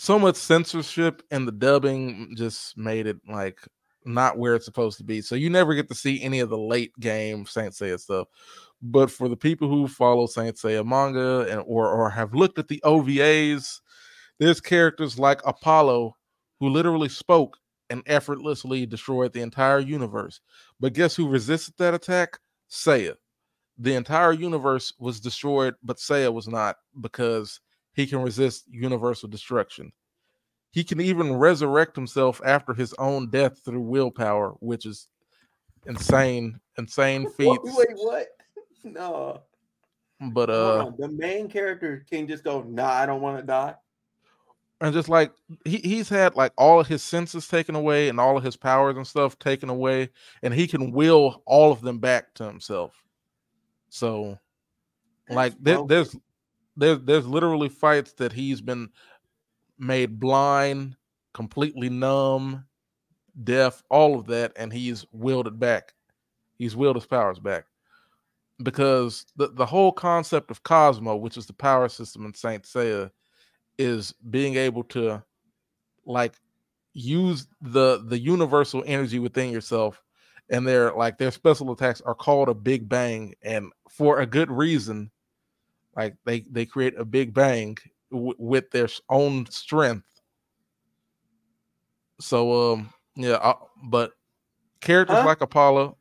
so much censorship and the dubbing just made it like not where it's supposed to be. So you never get to see any of the late game Saint Seiya stuff. But for the people who follow Saint Seiya manga and or or have looked at the OVAs, there's characters like Apollo who literally spoke and effortlessly destroyed the entire universe. But guess who resisted that attack? Seiya. The entire universe was destroyed, but Seiya was not because he can resist universal destruction. He can even resurrect himself after his own death through willpower, which is insane, insane <laughs> feats. Wait, what? <laughs> No. But uh the main character can just go, nah, I don't want to die. and just like he, he's had like all of his senses taken away and all of his powers and stuff taken away and he can will all of them back to himself so like there, there's there's there's literally fights that he's been made blind completely numb deaf all of that and he's willed it back. He's willed his powers back. Because the, the whole concept of cosmo which is the power system in saint seiya is being able to like use the the universal energy within yourself and their like their special attacks are called a big bang and for a good reason like they they create a big bang w- with their own strength. So um yeah uh, but characters Huh? like apollo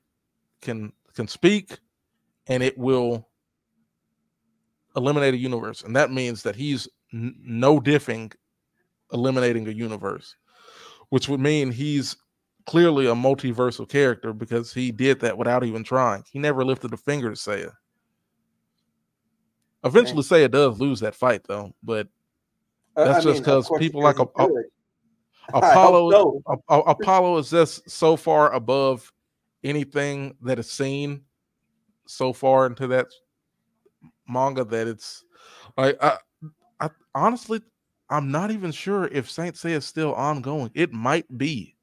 can can speak and it will eliminate a universe and that means that he's n- no diffing eliminating a universe which would mean he's clearly a multiversal character because he did that without even trying. He never lifted a finger to say it eventually Seiya does lose that fight though but That's just because people like a- a- could. I hope apollo so. A- Apollo is just so far above anything that is seen so far into that manga that it's like I, I honestly I'm not even sure if Saint Seiya is still ongoing. It might be.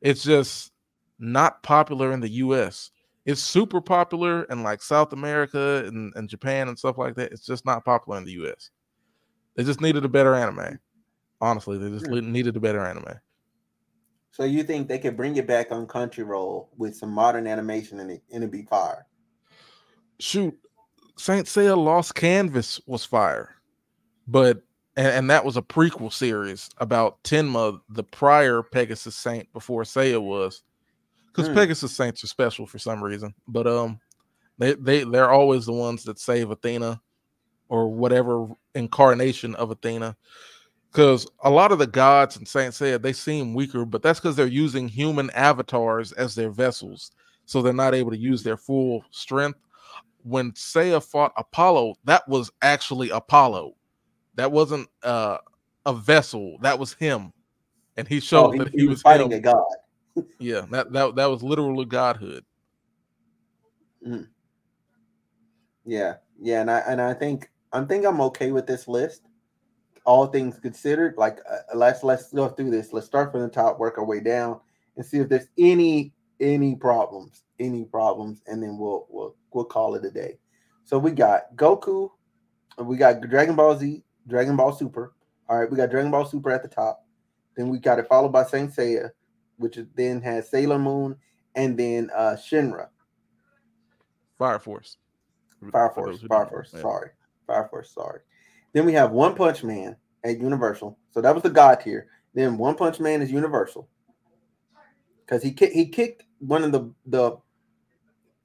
It's just not popular in the US. It's super popular in like South America and, and Japan and stuff like that. It's just not popular in the US. They just needed a better anime. Mm. Honestly, they just needed a better anime. So you think they could bring it back on Country Crunchyroll with some modern animation and it, and it'd be fire? shoot, Saint Seiya Lost Canvas was fire, but and, and that was a prequel series about Tenma, the prior Pegasus Saint before Seiya was, because Hmm. Pegasus Saints are special for some reason. But um, they they they're always the ones that save Athena, or whatever incarnation of Athena. Because a lot of the gods and Saint Seiya they seem weaker, but that's because they're using human avatars as their vessels, so they're not able to use their full strength when Seiya fought Apollo, that was actually Apollo. That wasn't uh, a vessel. That was him, and he showed Oh, he, that he he, was was fighting him. a god. Yeah, that that that was literally godhood. Yeah, yeah, and I and I think I think I'm okay with this list. All things considered, like uh, let's let's go through this. Let's start from the top, work our way down, and see if there's any any problems, any problems, and then we'll we'll we'll call it a day. So we got Goku, we got Dragon Ball Z, Dragon Ball Super. All right, we got Dragon Ball Super at the top. Then we got it followed by Saint Seiya, which then has Sailor Moon, and then uh Shinra. Fire Force. Fire Force, who Fire. Force, Yeah. sorry. Fire Force, sorry. Then we have One Punch Man at Universal. So that was the God tier. Then One Punch Man is Universal. Because he ki- he kicked one of the the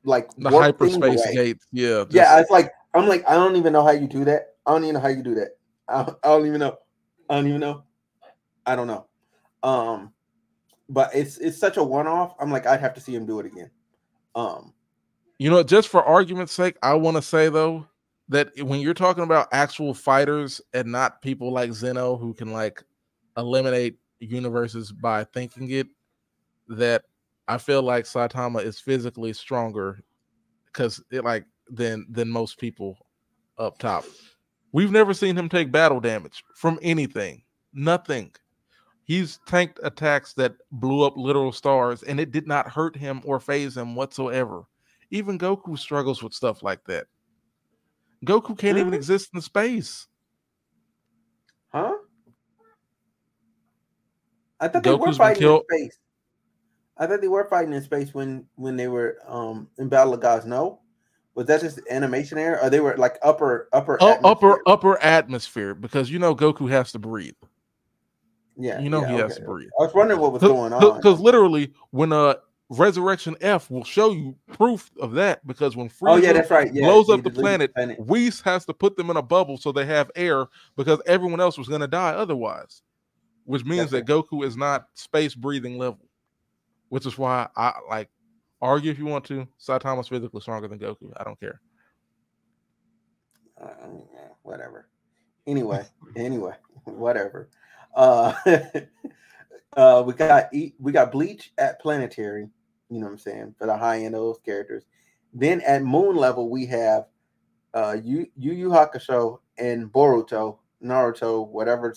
like The hyperspace gates. Yeah. Yeah, it's like I'm like I don't even know how you do that. I don't even know how you do that. I, I don't even know. I don't even know. I don't know. Um, but it's it's such a one off. I'm like I'd have to see him do it again. Um, You know, just for argument's sake, I want to say though that when you're talking about actual fighters and not people like Zeno who can like eliminate universes by thinking it, that I feel like Saitama is physically stronger because it like than than most people up top. We've never seen him take battle damage from anything. Nothing. He's tanked attacks that blew up literal stars, and it did not hurt him or phase him whatsoever. Even Goku struggles with stuff like that. Goku can't even Mhm. exist in space. Huh? I thought they were fighting in space. I thought they were fighting in space when when they were um in Battle of Gods. No, was that just animation error, or they were like upper upper Oh, upper upper atmosphere, because you know Goku has to breathe. Yeah, You know yeah, he has okay. to breathe. I was wondering what was going on. Because literally, when uh Resurrection F will show you proof of that, because when oh yeah, that's right. Yeah, blows up the planet, Whis has to put them in a bubble so they have air because everyone else was going to die otherwise, which means That's that Goku is not space breathing level, which is why I like argue if you want to. Saitama's physically stronger than Goku. I don't care. uh, whatever. Anyway, anyway, <laughs> whatever. Uh, <laughs> uh, we got we got Bleach at Planetary. You know what I'm saying for the high end of those characters. Then at Moon level we have uh Yu Yu Yu Hakusho and Boruto, Naruto, whatever.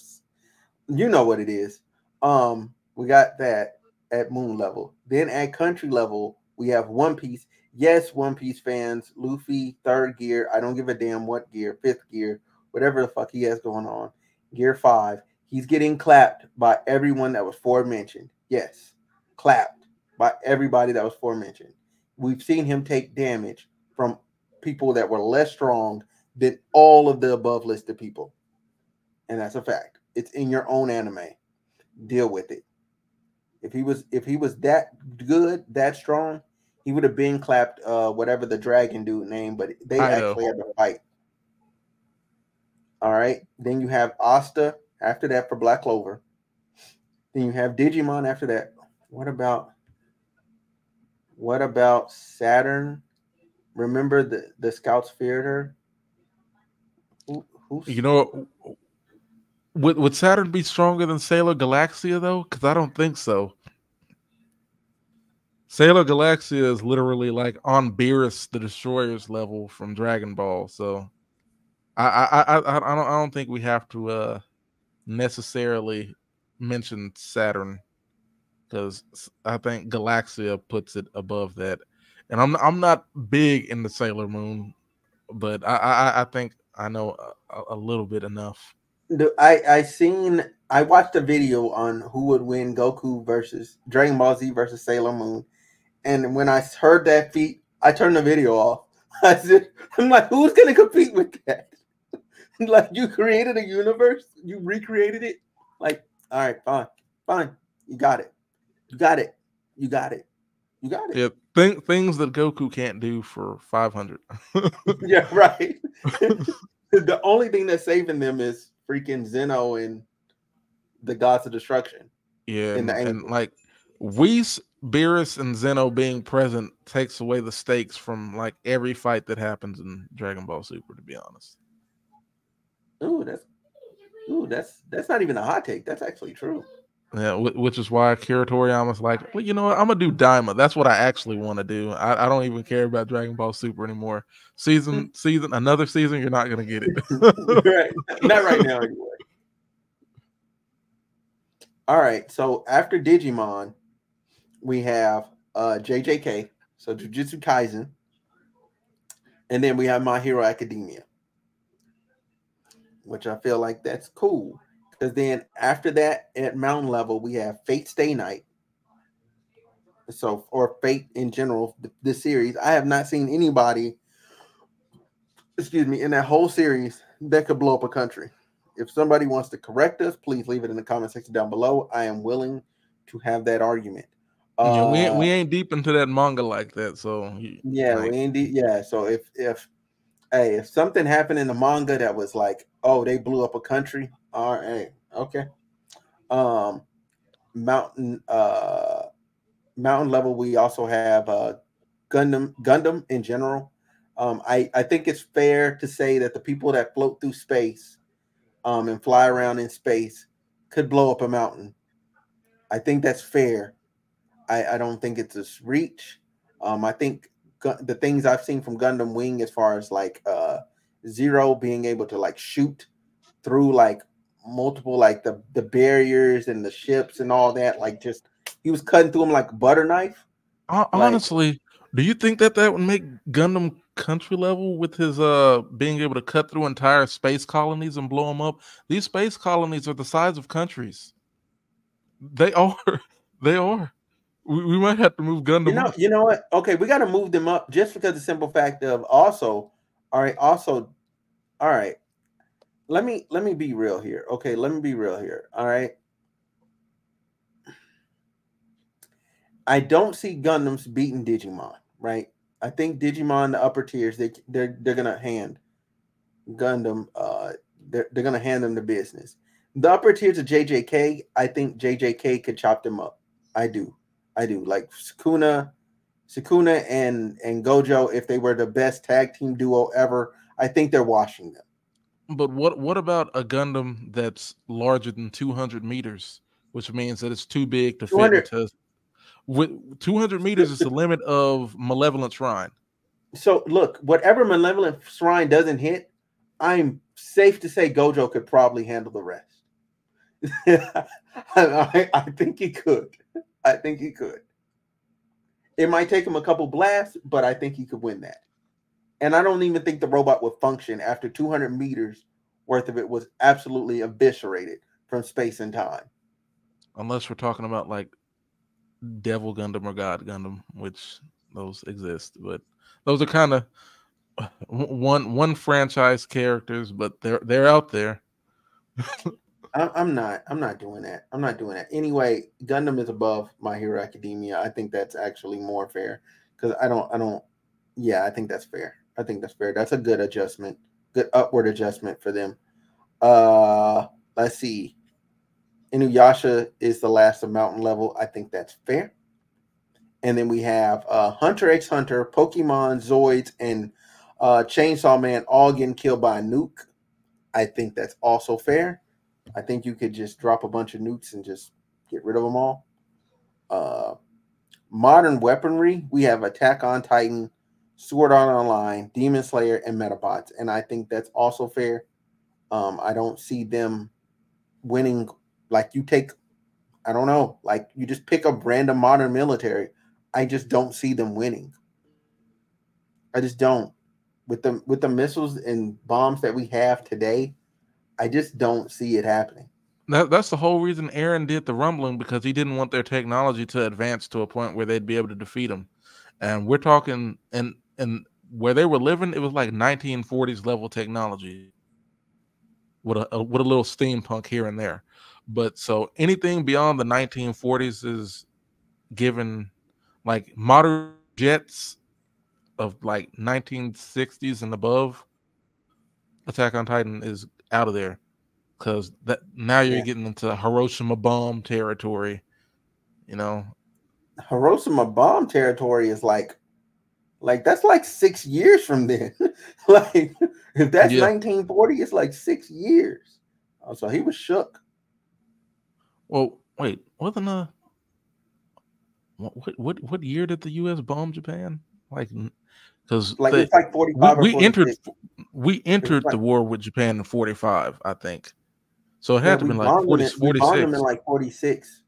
You know what it is. Um, we got that at Moon level. Then at Country level we have One Piece. Yes, One Piece fans, Luffy, third gear. I don't give a damn what gear, fifth gear, whatever the fuck he has going on. Gear five. He's getting clapped by everyone that was forementioned. Yes, clapped by everybody that was forementioned. We've seen him take damage from people that were less strong than all of the above listed people. And that's a fact. It's in your own anime. Deal with it. If he was if he was that good, that strong, he would have been clapped uh whatever the dragon dude name, but they I know. actually had to fight. All right. Then you have Asta after that for Black Clover. Then you have Digimon after that. What about what about Saturn? Remember the the scouts feared her. Who, You know, would would Saturn be stronger than Sailor Galaxia though? Because I don't think so. Sailor Galaxia is literally like on Beerus the Destroyer's level from Dragon Ball. So I I I, I, I don't I don't think we have to uh necessarily mention Saturn because I think Galaxia puts it above that. And I'm I'm not big in the Sailor Moon, but I I, I think I know a, a little bit enough. I I seen I watched a video on who would win Goku versus Dragon Ball Z versus Sailor Moon, and when I heard that feat, I turned the video off. <laughs> I said, "I'm like, who's gonna compete with that? <laughs> like, you created a universe, you recreated it. Like, all right, fine, fine, you got it, you got it, you got it, you got it. Yeah, th- things that Goku can't do for 500. <laughs> yeah, right. <laughs> the only thing that's saving them is freaking Zeno and the gods of destruction. yeah, and, and like Whis, Beerus, and Zeno being present takes away the stakes from like every fight that happens in Dragon Ball Super. To be honest, Ooh, that's ooh, that's that's not even a hot take. That's actually true. yeah, which is why Akira Toriyama's like, well, you know what, I'm gonna do Daima. That's what I actually want to do. I, I don't even care about Dragon Ball Super anymore. Season, season, another season, you're not gonna get it. <laughs> right. Not right now anyway. All right. So after Digimon, we have uh JJK, so Jujutsu Kaisen. And then we have My Hero Academia. Which I feel like that's cool. Because then after that, at mountain level, we have Fate Stay Night. So, or Fate in general, the, the series. I have not seen anybody, excuse me, in that whole series that could blow up a country. If somebody wants to correct us, please leave it in the comment section down below. I am willing to have that argument. yeah, we ain't, Uh, we ain't deep into that manga like that, so yeah, like, we indeed. Yeah, so if if hey, if something happened in the manga that was like, oh, they blew up a country, all right, okay. Um, mountain, uh, mountain level. We also have uh, Gundam, Gundam in general. Um, I I think it's fair to say that the people that float through space, um, and fly around in space could blow up a mountain. I think that's fair. I, I don't think it's a reach. Um, I think the things I've seen from Gundam Wing, as far as like uh, Zero being able to like shoot through like multiple like the the barriers and the ships and all that. Like just he was cutting through them like a butter knife. Hon- Like- Honestly, do you think that that would make Gundam country level with his uh being able to cut through entire space colonies and blow them up? These space colonies are the size of countries. They <laughs> are. They are. We, we might have to move Gundam. You know, you know what? Okay, we got to move them up just because the simple fact of also, all right, also, all right. Let me let me be real here. Okay, let me be real here. All right. I don't see Gundams beating Digimon, right? I think Digimon, the upper tiers, they they're they're gonna hand Gundam, uh, they're they're gonna hand them the business. The upper tiers of JJK, I think JJK could chop them up. I do. I do. Like Sukuna, Sukuna and and Gojo, if they were the best tag team duo ever, I think they're washing them. But what what about a Gundam that's larger than 200 meters, which means that it's too big to fit into. With 200 meters is the <laughs> limit of Malevolent Shrine. So look, whatever Malevolent Shrine doesn't hit, I'm safe to say Gojo could probably handle the rest. <laughs> I, I, I think he could. I think he could. It might take him a couple blasts, but I think he could win that. And I don't even think the robot would function after 200 meters worth of it was absolutely eviscerated from space and time. unless we're talking about like Devil Gundam or God Gundam, which those exist, but those are kind of <laughs> one one franchise characters, but they're they're out there. <laughs> I'm not. I'm not doing that. I'm not doing that. Anyway, Gundam is above My Hero Academia. I think that's actually more fair because I don't. I don't. Yeah, I think that's fair. I think that's fair. That's a good adjustment. Good upward adjustment for them. Uh, let's see. Inuyasha is the last of mountain level. I think that's fair. And then we have uh, Hunter x Hunter, Pokemon, Zoids, and uh, Chainsaw Man all getting killed by a nuke. I think that's also fair. I think you could just drop a bunch of nukes and just get rid of them all. Uh, modern weaponry, we have Attack on Titan, Sword Art Online, Demon Slayer, and Medabots, and I think that's also fair. Um, I don't see them winning. Like you take, I don't know, like you just pick up random modern military. I just don't see them winning. I just don't. With the with the missiles and bombs that we have today, I just don't see it happening. That that's the whole reason Eren did the rumbling because he didn't want their technology to advance to a point where they'd be able to defeat him. And we're talking and and where they were living, it was like 1940s level technology with a, a with a little steampunk here and there. But so anything beyond the 1940s is given like modern jets of like 1960s and above. Attack on Titan is out of there because that now you're Yeah. getting into Hiroshima bomb territory. You know, Hiroshima bomb territory is like, like that's like six years from then. <laughs> like if that's Yeah. 1940, it's like six years. Oh, so he was shook. well, wait, wasn't uh, a what what what, what year did the U.S. bomb Japan? Like, because Like it's like 45 or we, we entered we entered the war with Japan in 45, I think. So it Yeah, had to be like 40, them in- we bombed them 46. in like 46.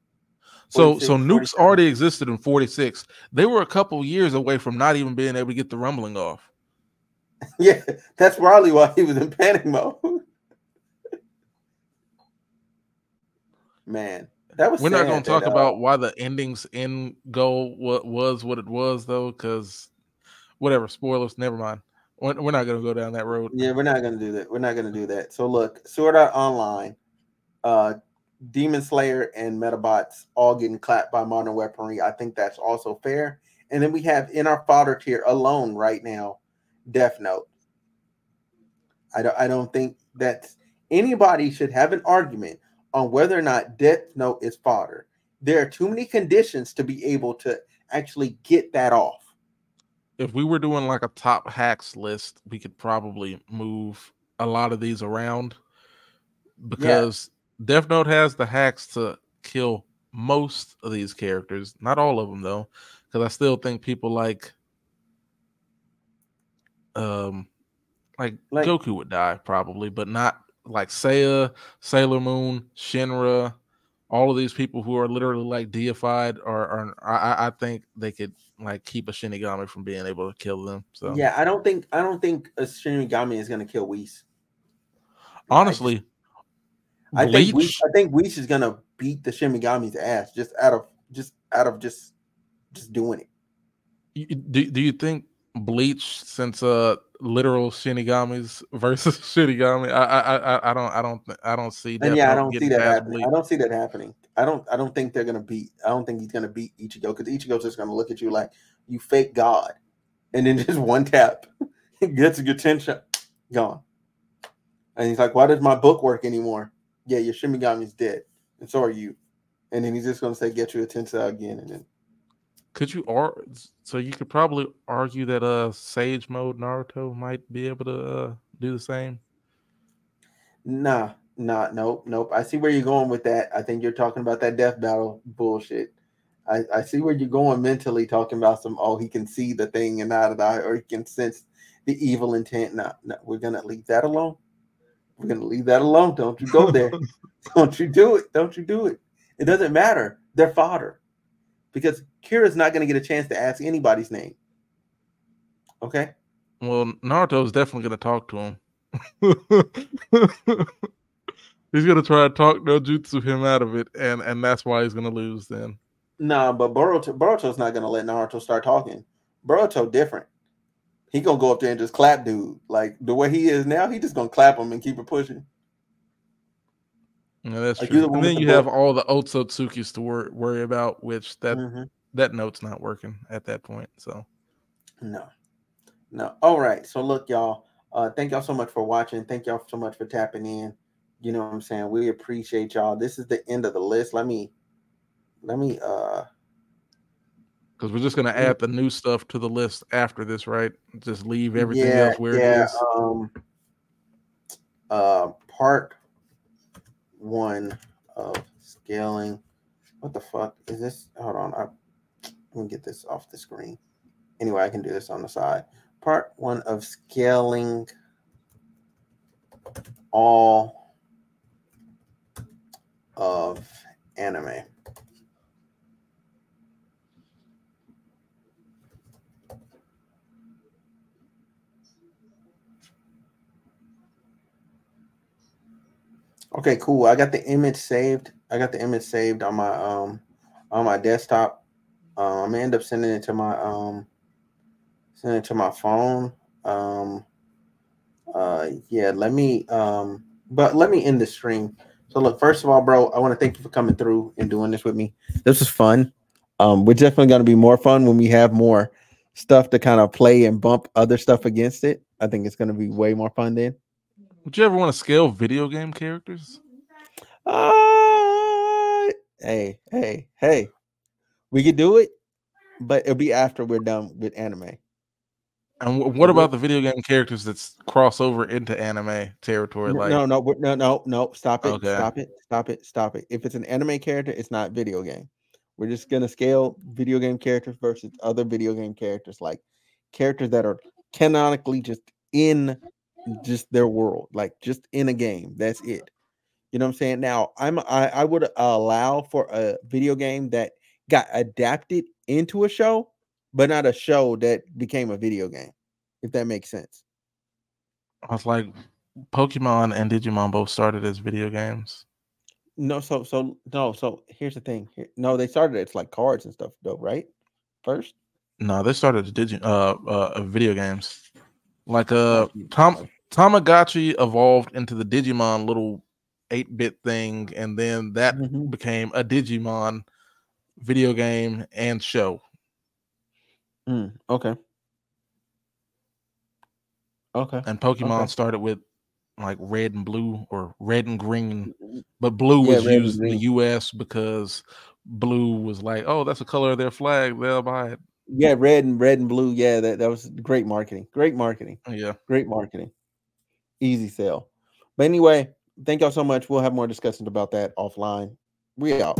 So so nukes 47. already existed in 46. They were a couple years away from not even being able to get the rumbling off. <laughs> Yeah, that's probably why he was in panic mode. Man, that was We're not going to talk about why the endings in goal was what it was though, because whatever spoilers. Never mind. We're, we're not going to go down that road. Yeah, we're not gonna do that. We're not gonna do that. So look, Sword Art Online, uh, Demon Slayer and Medabots all getting clapped by modern weaponry. I think that's also fair. And then we have in our fodder tier alone right now, Death Note. I don't I don't think that anybody should have an argument on whether or not Death Note is fodder. There are too many conditions to be able to actually get that off. If we were doing like a top hacks list, we could probably move a lot of these around because Death Note has the hacks to kill most of these characters. Not all of them though, because I still think people like um like, Like- Goku would die probably, but not like Seiya, Sailor Moon, Shinra, all of these people who are literally like deified, or, or I, I think they could like keep a Shinigami from being able to kill them. So Yeah, I don't think I don't think a Shinigami is gonna kill Whis. honestly, I think Whis, I think Whis is gonna beat the Shinigami's ass just out of just out of just just doing it. do, do you think Bleach, since uh literal Shinigamis versus <laughs> Shinigami, I I I, I don't I don't I don't see And yeah, I don't see that happening. Bleach. I don't see that happening. I don't I don't think they're gonna beat I don't think he's gonna beat Ichigo because Ichigo's just gonna look at you like you fake god. And then <laughs> just one tap <laughs> gets your attention <tsk> gone. And he's like, Why does my book work anymore? Yeah, your Shinigami's dead. And so are you. And then he's just gonna say, Get your attention again. And then Could you or so you could probably argue that uh Sage Mode Naruto might be able to uh, do the same. Nah, nah, nope, nope. I see where you're going with that. I think you're talking about that death battle bullshit. I, I see where you're going mentally, talking about some. Oh, he can see the thing and out of the eye, or he can sense the evil intent. No, no, we're gonna leave that alone. We're gonna leave that alone. Don't you go there. <laughs> Don't you do it. Don't you do it. It doesn't matter. They're fodder because Kira's not gonna get a chance to ask anybody's name. Okay. Well, Naruto's definitely gonna talk to him. <laughs> he's gonna try to talk no jutsu him out of it, and and that's why he's gonna lose. Then Nah, but Boruto Boruto's not gonna let Naruto start talking. Boruto different. He gonna go up there and just clap dude. Like the way he is now, he just gonna clap him and keep it pushing. Yeah, that's Like, true. the And then you the have book. all the Otsutsukis to wor- worry about, which that Mhm. that note's not working at that point. So No, no. All right. So look, y'all. Uh, thank y'all so much for watching. Thank y'all so much for tapping in. You know what I'm saying? We appreciate y'all. This is the end of the list. Let me, let me. uh because we're just gonna add the new stuff to the list after this, right? Just leave everything yeah, else where yeah, it is. Um, uh, part one of scaling. What the fuck is this? Hold on, I, let me get this off the screen. Anyway, I can do this on the side. Part one of scaling all of anime. Okay, cool. I got the image saved. I got the image saved on my um on my desktop. Uh, I'm gonna end up sending it to my um sending it to my phone. Um uh yeah, let me um but let me end the stream. So look, first of all, bro, I want to thank you for coming through and doing this with me. This was fun. Um, we're definitely gonna be more fun when we have more stuff to kind of play and bump other stuff against it. I think it's gonna be way more fun then. Would you ever want to scale video game characters? Uh, hey, hey, hey. We could do it, but it'll be after we're done with anime. And wh- what about the video game characters that cross over into anime territory? Like, no, no, no, no, no. Stop it. Okay. Stop it. Stop it. Stop it. If it's an anime character, it's not video game. We're just gonna scale video game characters versus other video game characters, like characters that are canonically just in just their world, like just in a game. That's it. You know what I'm saying? Now, I'm I, I would allow for a video game that got adapted into a show, but not a show that became a video game. If that makes sense. I was like, Pokemon and Digimon both started as video games. No, so so no, so here's the thing. Here- No, they started it's like cards and stuff though, right? First. No, they started as digi- uh, uh, video games. Like uh, Tom bro. Tamagotchi evolved into the Digimon little eight bit thing, and then that Mhm. became a Digimon video game and show. Mm, okay. Okay. And Pokemon Okay. started with like red and blue or red and green, but blue Yeah, was used in the. US because blue was like, oh, that's the color of their flag. They'll buy it. Yeah, red and red and blue. Yeah, that, that was great marketing. Great marketing. Yeah. Great marketing. Easy sell. But anyway, thank y'all so much. We'll have more discussions about that offline. We out.